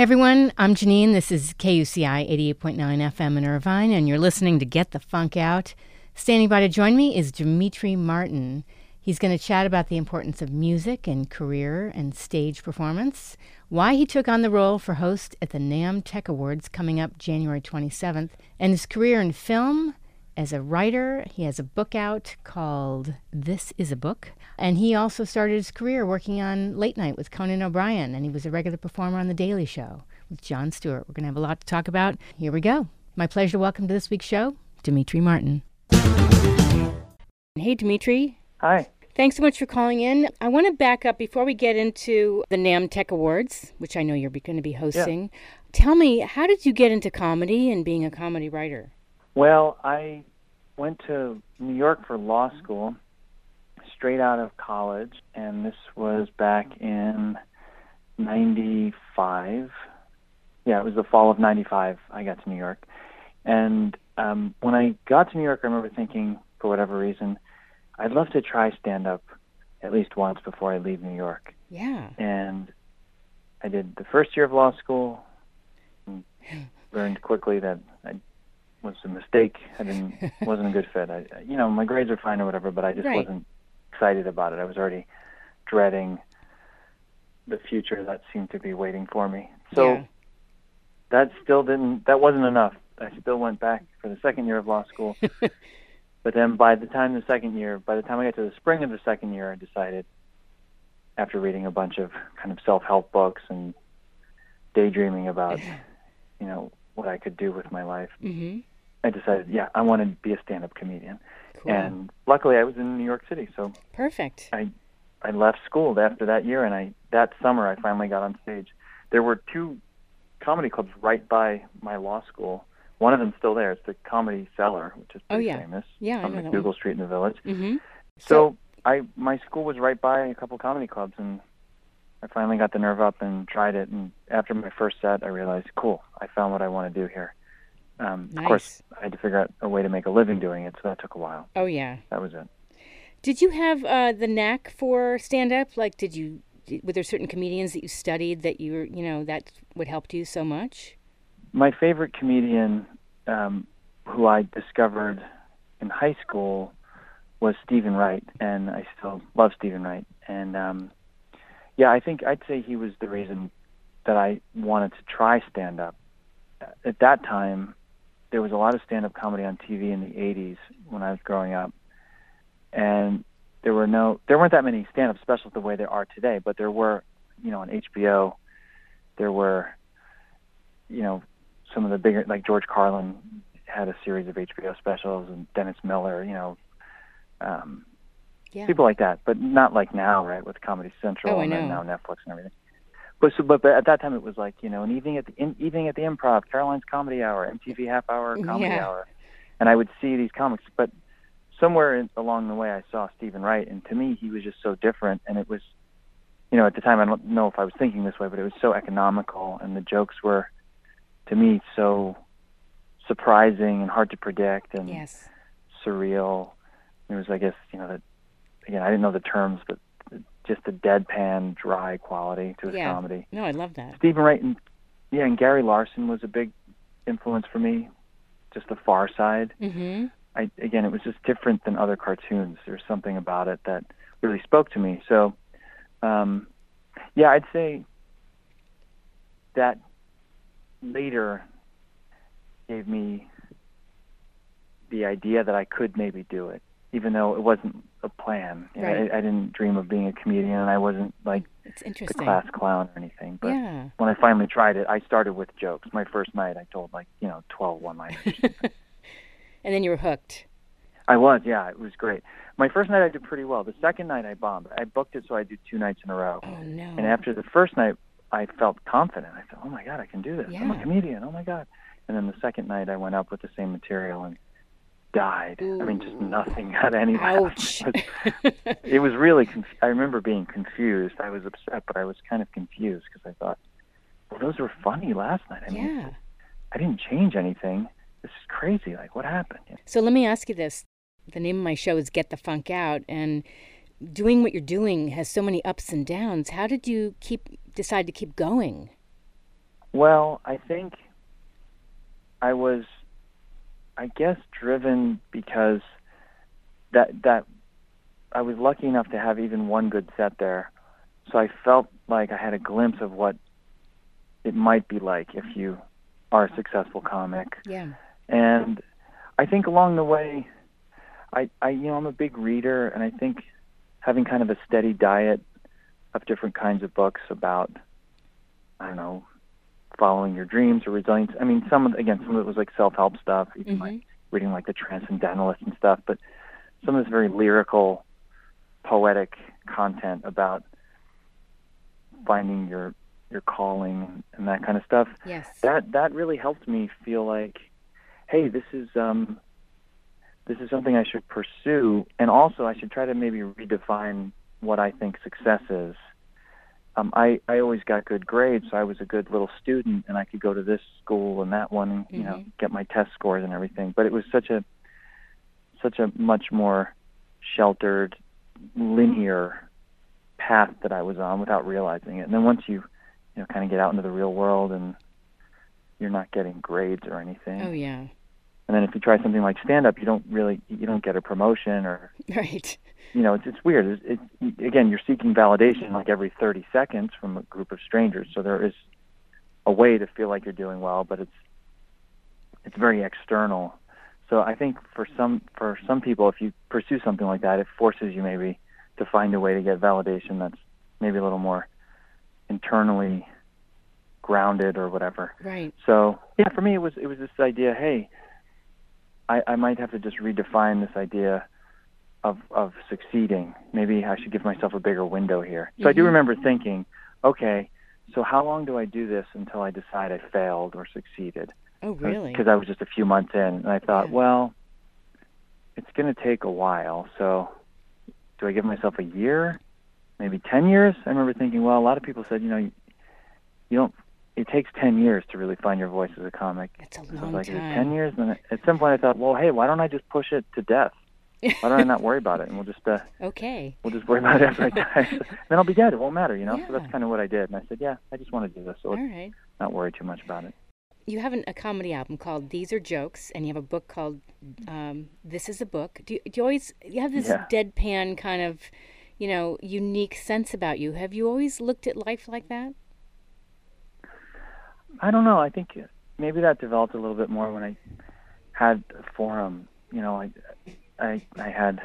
Hey everyone, I'm Janine. This is KUCI 88.9 FM in Irvine, and you're listening to Get the Funk Out. Standing by to join me is Demetri Martin. He's going to chat about the importance of music and career and stage performance, why he took on the role for host at the NAMM Tech Awards coming up January 27th, and his career in film. As a writer, he has a book out called This is a Book. And he also started his career working on Late Night with Conan O'Brien, and he was a regular performer on The Daily Show with Jon Stewart. We're going to have a lot to talk about. Here we go. My pleasure to welcome to this week's show, Demetri Martin. Hey, Demetri. Hi. Thanks so much for calling in. I want to back up before we get into the NAMM Tech Awards, which I know you're going to be hosting. Yeah. Tell me, how did you get into comedy and being a comedy writer? Well, I went to New York for law school straight out of college, and this was back in 95. Yeah, it was the fall of 95 I got to New York. And um, when I got to New York, I remember thinking, for whatever reason, I'd love to try stand up at least once before I leave New York. Yeah. And I did the first year of law school and learned quickly that I was a mistake. I didn't wasn't a good fit. I you know, my grades were fine or whatever, but I just right. wasn't excited about it. I was already dreading the future that seemed to be waiting for me. So yeah. that still didn't that wasn't enough. I still went back for the second year of law school. but then by the time the second year, by the time I got to the spring of the second year, I decided after reading a bunch of kind of self-help books and daydreaming about, you know, what I could do with my life. Mm-hmm. I decided, yeah, I want to be a stand-up comedian. Cool. And luckily, I was in New York City, so perfect. I I left school after that year, and I that summer I finally got on stage. There were two comedy clubs right by my law school. One of them's still there. It's the Comedy Cellar, which is oh, pretty yeah. famous yeah, on I know MacDougal one. Street in the Village. Mm-hmm. So, So- I my school was right by a couple comedy clubs, and I finally got the nerve up and tried it. And after my first set, I realized, cool, I found what I want to do here. Um, Nice. Of course, I had to figure out a way to make a living doing it, so that took a while. Oh yeah. That was it. Did you have uh, the knack for stand up? Like, did you? Were there certain comedians that you studied that you were, you know, that would helped you so much? My favorite comedian, um, who I discovered in high school, was Steven Wright, and I still love Steven Wright. And um, yeah, I think I'd say he was the reason that I wanted to try stand up. At that time, there was a lot of stand up comedy on TV in the 80s when I was growing up. And there were no there weren't that many stand up specials the way there are today, but there were, you know, on HBO there were you know, some of the bigger like George Carlin had a series of HBO specials and Dennis Miller, you know, um Yeah. people like that, but not like now, right? With Comedy Central Oh, and now Netflix and everything. But so, but, but at that time it was like you know an evening at the in, evening at the Improv, Caroline's Comedy Hour, MTV Half Hour Comedy Yeah. Hour, and I would see these comics. But somewhere in, along the way, I saw Steven Wright, and to me, he was just so different. And it was, you know, at the time, I don't know if I was thinking this way, but it was so economical, and the jokes were, to me, so surprising and hard to predict, and Yes. surreal. It was, I guess, you know, that again, I didn't know the terms, but just a deadpan, dry quality to his Yeah. comedy. No, I love that. Steven Wright and yeah, and Gary Larson was a big influence for me. Just the Far Side. Mm-hmm. I again, it was just different than other cartoons. There's something about it that really spoke to me. So, um, yeah, I'd say that later gave me the idea that I could maybe do it, even though it wasn't a plan. You know, Right. I, I didn't dream of being a comedian, and I wasn't like It's the interesting. class clown or anything. But yeah. when I finally tried it, I started with jokes. My first night, I told like you know twelve one-liners. And then you were hooked. I was, yeah, it was great. My first night, I did pretty well. The second night, I bombed. I booked it so I do two nights in a row. Oh no. And after the first night, I felt confident. I thought, oh my god, I can do this. I'm a comedian. Oh my god. And then the second night, I went up with the same material and died. I mean, just nothing got any. Ouch. it was really conf- i remember being confused i was upset but i was kind of confused because i thought well those were funny last night i mean yeah. i didn't change anything this is crazy like what happened So let me ask you this. The name of my show is Get the Funk Out and doing what you're doing has so many ups and downs. How did you keep decide to keep going? Well, I think I was, I guess, driven because that that I was lucky enough to have even one good set there, so I felt like I had a glimpse of what it might be like if you are a successful comic. Yeah. And I think along the way, I, I you know I'm a big reader, and I think having kind of a steady diet of different kinds of books about I don't know following your dreams or resilience. I mean, some of again some of it was like self help stuff, even Mm-hmm. like reading like the Transcendentalist and stuff, but some of this very lyrical, poetic content about finding your your calling and that kind of stuff Yes. that that really helped me feel like hey this is um this is something I should pursue and also I should try to maybe redefine what I think success is um I I always got good grades so I was a good little student and I could go to this school and that one and you know Mhm. get my test scores and everything but it was such a such a much more sheltered linear path that I was on without realizing it and then once you you know kind of get out into the real world and you're not getting grades or anything. Oh yeah. And then if you try something like stand up, you don't really you don't get a promotion or Right. you know it's it's weird. It's, it's again you're seeking validation like every 30 seconds from a group of strangers. So there is a way to feel like you're doing well, but it's it's very external. So I think for some for some people, if you pursue something like that, it forces you maybe to find a way to get validation that's maybe a little more internally grounded or whatever. Right. So yeah, for me it was it was this idea. Hey, I, I might have to just redefine this idea of of succeeding. Maybe I should give myself a bigger window here. So I do Mhm. remember thinking, okay, so how long do I do this until I decide I failed or succeeded? Oh really? Because I was just a few months in, and I thought, Yeah. well, it's going to take a while. So do I give myself a year? Maybe ten years? I remember thinking, well, a lot of people said, you know, you, you don't. It takes ten years to really find your voice as a comic. It's a So long like, time. ten years? And then at some point, I thought, well, hey, why don't I just push it to death? Why don't I not worry about it, and we'll just uh, Okay. we'll just worry about it after I die. then I'll be dead. It won't matter, you know. So that's kind of what I did. And I said, yeah, I just want to do this, so All not worry too much about it. You have an, a comedy album called These Are Jokes, and you have a book called um, This Is a Book. Do you, do you always you have this Yeah. deadpan kind of, you know, unique sense about you? Have you always looked at life like that? I don't know. I think maybe that developed a little bit more when I had a forum. You know, I I I had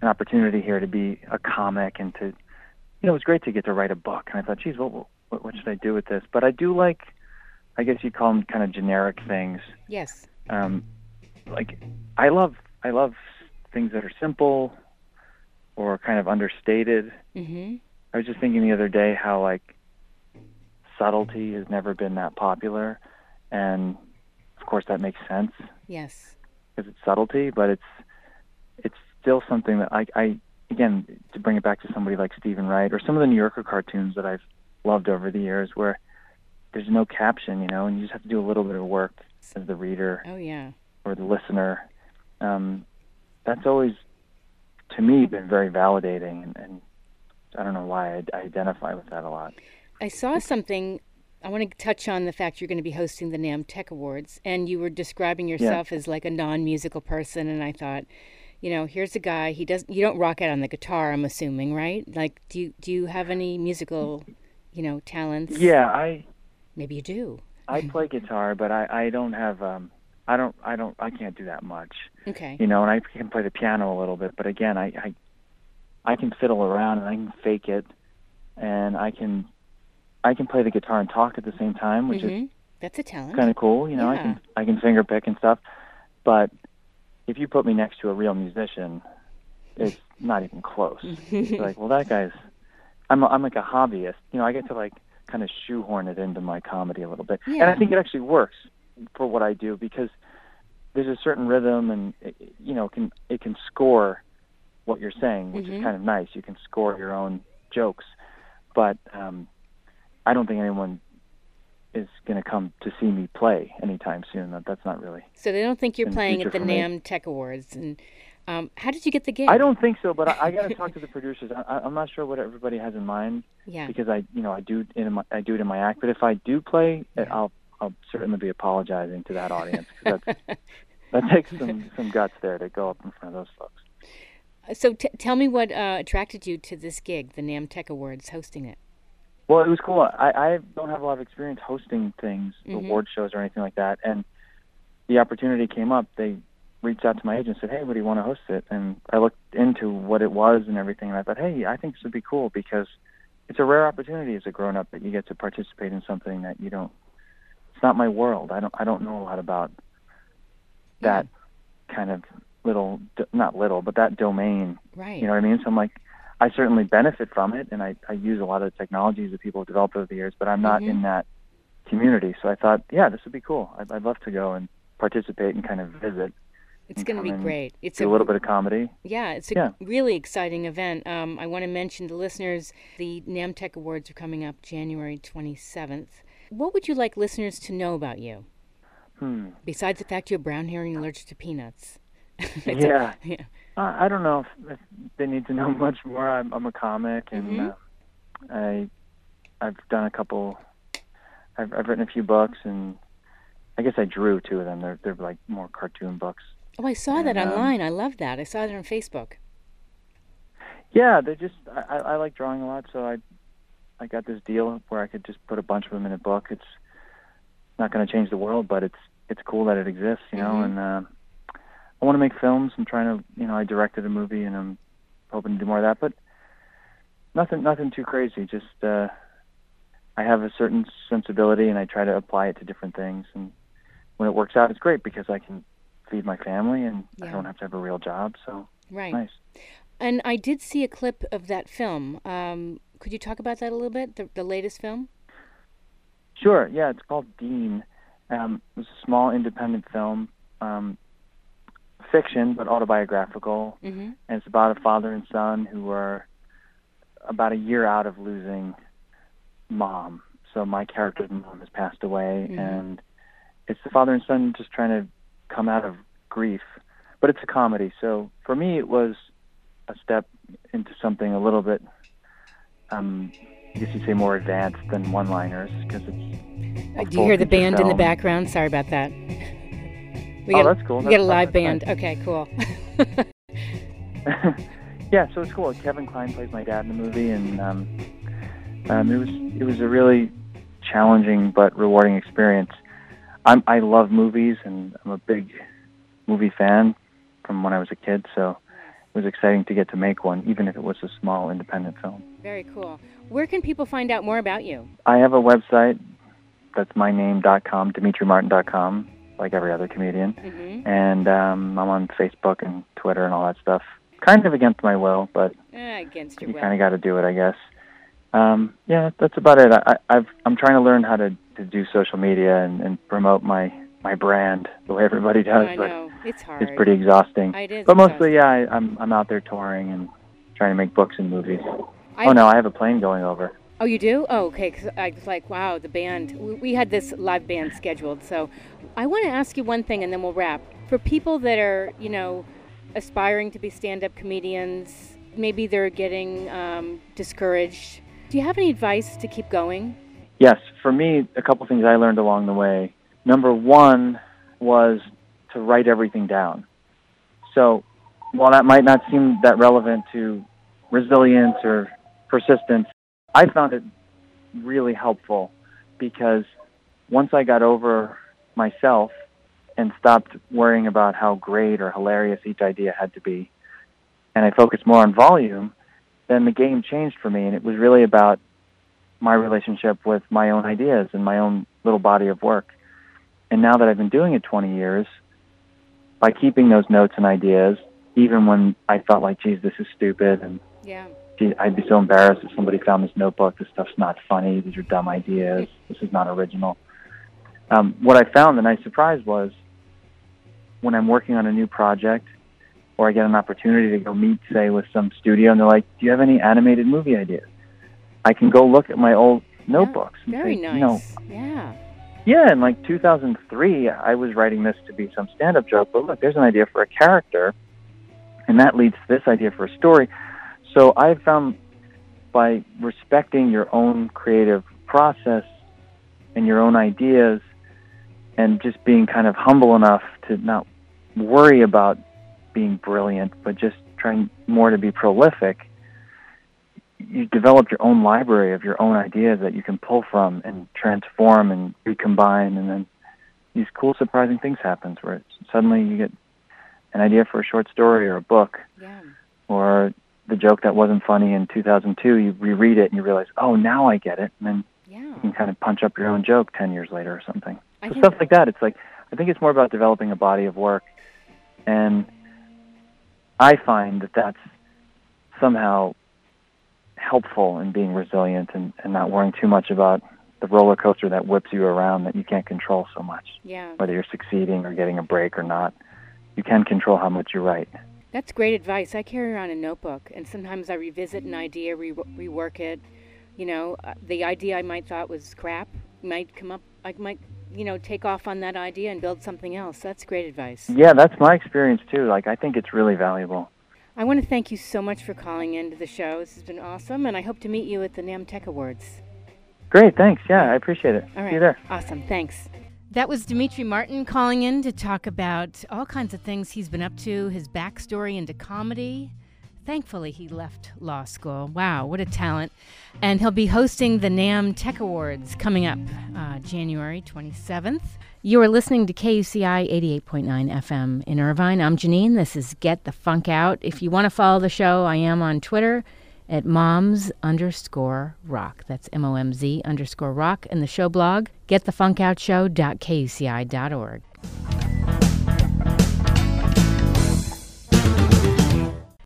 an opportunity here to be a comic and to, you know, it was great to get to write a book. And I thought, geez, what what, what should I do with this? But I do like, I guess you call them kind of generic things. Yes. Um, like I love I love things that are simple or kind of understated. Mm-hmm. I was just thinking the other day how like subtlety has never been that popular, and of course that makes sense Yes. because it's subtlety, but it's it's still something that I, I again to bring it back to somebody like Steven Wright or some of the New Yorker cartoons that I've loved over the years, where there's no caption, you know, and you just have to do a little bit of work as the reader Oh yeah. or the listener. Um, that's always to me been very validating, and, and I don't know why I, I identify with that a lot. I saw something. I want to touch on the fact you're going to be hosting the NAMM Tech Awards, and you were describing yourself as like a non-musical person, and I thought, you know, here's a guy. He doesn't. You don't rock out on the guitar. I'm assuming, right? Like, do you do you have any musical, you know, talents? Yeah, I Maybe you do. I play guitar, but I I don't have um I don't I don't I can't do that much, Okay. you know. And I can play the piano a little bit, but again, I I I can fiddle around and I can fake it, and I can I can play the guitar and talk at the same time, which is hmm That's a talent. kind of cool. You know, I can I can finger pick and stuff, but if you put me next to a real musician, it's not even close. Like, well, that guy's. I'm a, I'm like a hobbyist. You know, I get to like kind of shoehorn it into my comedy a little bit, and I think it actually works for what I do because there's a certain rhythm, and it, it, you know, can it can score what you're saying, which Mhm. is kind of nice. You can score your own jokes, but um, I don't think anyone is going to come to see me play anytime soon. That that's not really. So they don't think you're in the playing at the. NAMM Tech Awards, and Um, how did you get the gig? I don't think so, but I, I got to talk to the producers. I, I'm not sure what everybody has in mind yeah. because I, you know, I do in my, I do it in my act. But if I do play, Yeah. I'll I'll certainly be apologizing to that audience because that's that takes some some guts there to go up in front of those folks. so t- tell me what uh, attracted you to this gig, the NAMM Tech Awards, hosting it. Well, it was cool. I, I don't have a lot of experience hosting things, Mhm. award shows or anything like that, and the opportunity came up. They reached out to my agent and said, "Hey, would you want to host it?" And I looked into what it was and everything, and I thought, "Hey, I think this would be cool because it's a rare opportunity as a grown-up that you get to participate in something that you don't. It's not my world. I don't. I don't know a lot about that kind of little, not little, but that domain Right. you know what I mean? So I'm like, I certainly benefit from it, and I, I use a lot of the technologies that people have developed over the years, but I'm not Mhm. in that community. So I thought, yeah, this would be cool. I'd, I'd love to go and participate and kind of visit, it's going to be great. It's a little bit of comedy. Yeah, it's a Yeah. really exciting event. Um, I want to mention to listeners the NAMM Tech Awards are coming up January 27th. What would you like listeners to know about you, Hmm. besides the fact you have brown hair and you're allergic to peanuts? It's a- Yeah. I, don't know if, if they need to know much more. I'm, I'm a comic, and Mhm. uh, I I've done a couple. I've, I've written a few books, and I guess I drew two of them. They're they're like more cartoon books. Oh, I saw that And, um, online. I love that. I saw that on Facebook. Yeah, they just I, I like drawing a lot, so I I got this deal where I could just put a bunch of them in a book. It's not going to change the world, but it's it's cool that it exists, you know. Mhm. And uh, I want to make films. I'm trying to, you know, I directed a movie, and I'm hoping to do more of that. But nothing nothing too crazy. Just uh, I have a certain sensibility, and I try to apply it to different things. And when it works out, it's great because I can feed my family, and I don't have to have a real job. So Right. nice. And I did see a clip of that film. Um, could you talk about that a little bit? The, the latest film? Sure. Yeah, it's called Dean. Um, it was a small independent film, um, fiction but autobiographical, Mm-hmm. and it's about a father and son who are about a year out of losing mom. So my character's mom has passed away, Mhm. and it's the father and son just trying to come out of grief. But it's a comedy, so for me it was a step into something a little bit, um, I guess you'd say more advanced than one-liners because it's. Uh, do you hear the band in the background? Sorry about that. We Oh, got, that's cool. We got a live that's band. Okay, cool. yeah, so it's cool. Kevin Kline plays my dad in the movie, and um, um, it was it was a really challenging but rewarding experience. I'm I love movies, and I'm a big movie fan from when I was a kid. So it was exciting to get to make one, even if it was a small independent film. Very cool. Where can people find out more about you? I have a website that's myname.com, demetrimartin.com, like every other comedian, Mm-hmm. and um, I'm on Facebook and Twitter and all that stuff. Kind of against my will, but Uh, against your you kind of got to do it, I guess. Um, yeah, that's about it. I, I've I'm trying to learn how to, to do social media and, and promote my my brand the way everybody does, I but know. It's hard. it's pretty exhausting. It is But mostly, yeah, I, I'm I'm out there touring and trying to make books and movies. I- oh no, I have a plane going over. Oh, you do? Oh, okay. 'cause I was like, wow, the band. We, we had this live band scheduled. So I want to ask you one thing and then we'll wrap. For people that are, you know, aspiring to be stand up comedians, maybe they're getting um, discouraged. Do you have any advice to keep going? Yes, for me, a couple things I learned along the way. Number one was to write everything down. So while that might not seem that relevant to resilience or persistence, I found it really helpful because once I got over myself and stopped worrying about how great or hilarious each idea had to be, and I focused more on volume, then the game changed for me, and it was really about my relationship with my own ideas and my own little body of work. And now that I've been doing it 20 years, by keeping those notes and ideas, even when I felt like, geez, this is stupid, and Yeah. I'd be so embarrassed if somebody found this notebook. This stuff's not funny. These are dumb ideas. This is not original. Um, what I found, the nice surprise was, when I'm working on a new project, or I get an opportunity to go meet, say, with some studio, and they're like, "Do you have any animated movie ideas?" I can go look at my old notebooks. and Very say, nice. You know, Yeah. yeah, in like 2003, I was writing this to be some stand-up joke, but look, there's an idea for a character, And that leads to this idea for a story. So I've found by respecting your own creative process and your own ideas and just being kind of humble enough to not worry about being brilliant, but just trying more to be prolific, you develop your own library of your own ideas that you can pull from and transform and recombine, and then these cool, surprising things happen where suddenly you get an idea for a short story or a book, Yeah. or the joke that wasn't funny in 2002. You reread it and you realize, oh, now I get it, and then Yeah. you can kind of punch up your own joke 10 years later or something. I So stuff like that. It's like I think it's more about developing a body of work, and I find that that's somehow helpful in being resilient and, and not worrying too much about the roller coaster that whips you around that you can't control so much. Yeah. Whether you're succeeding or getting a break or not, you can control how much you write. That's great advice. I carry around a notebook, and sometimes I revisit an idea, re- rework it. You know, uh, the idea I might thought was crap might come up. I might, you know, take off on that idea and build something else. That's great advice. Yeah, that's my experience too. Like I think it's really valuable. I want to thank you so much for calling into the show. This has been awesome, and I hope to meet you at the NAMM Tech Awards. Great, thanks. Yeah, I appreciate it. All right. See you there. Awesome. Thanks. That was Demetri Martin calling in to talk about all kinds of things he's been up to, his backstory into comedy. Thankfully, he left law school. Wow, what a talent. And he'll be hosting the NAMM Tech Awards coming up uh, January 27th. You are listening to KUCI 88.9 FM in Irvine. I'm Janine. This is Get the Funk Out. If you want to follow the show, I am on Twitter at moms underscore rock. That's M O M Z underscore rock. And the show blog, getthefunkoutshow.kuci.org.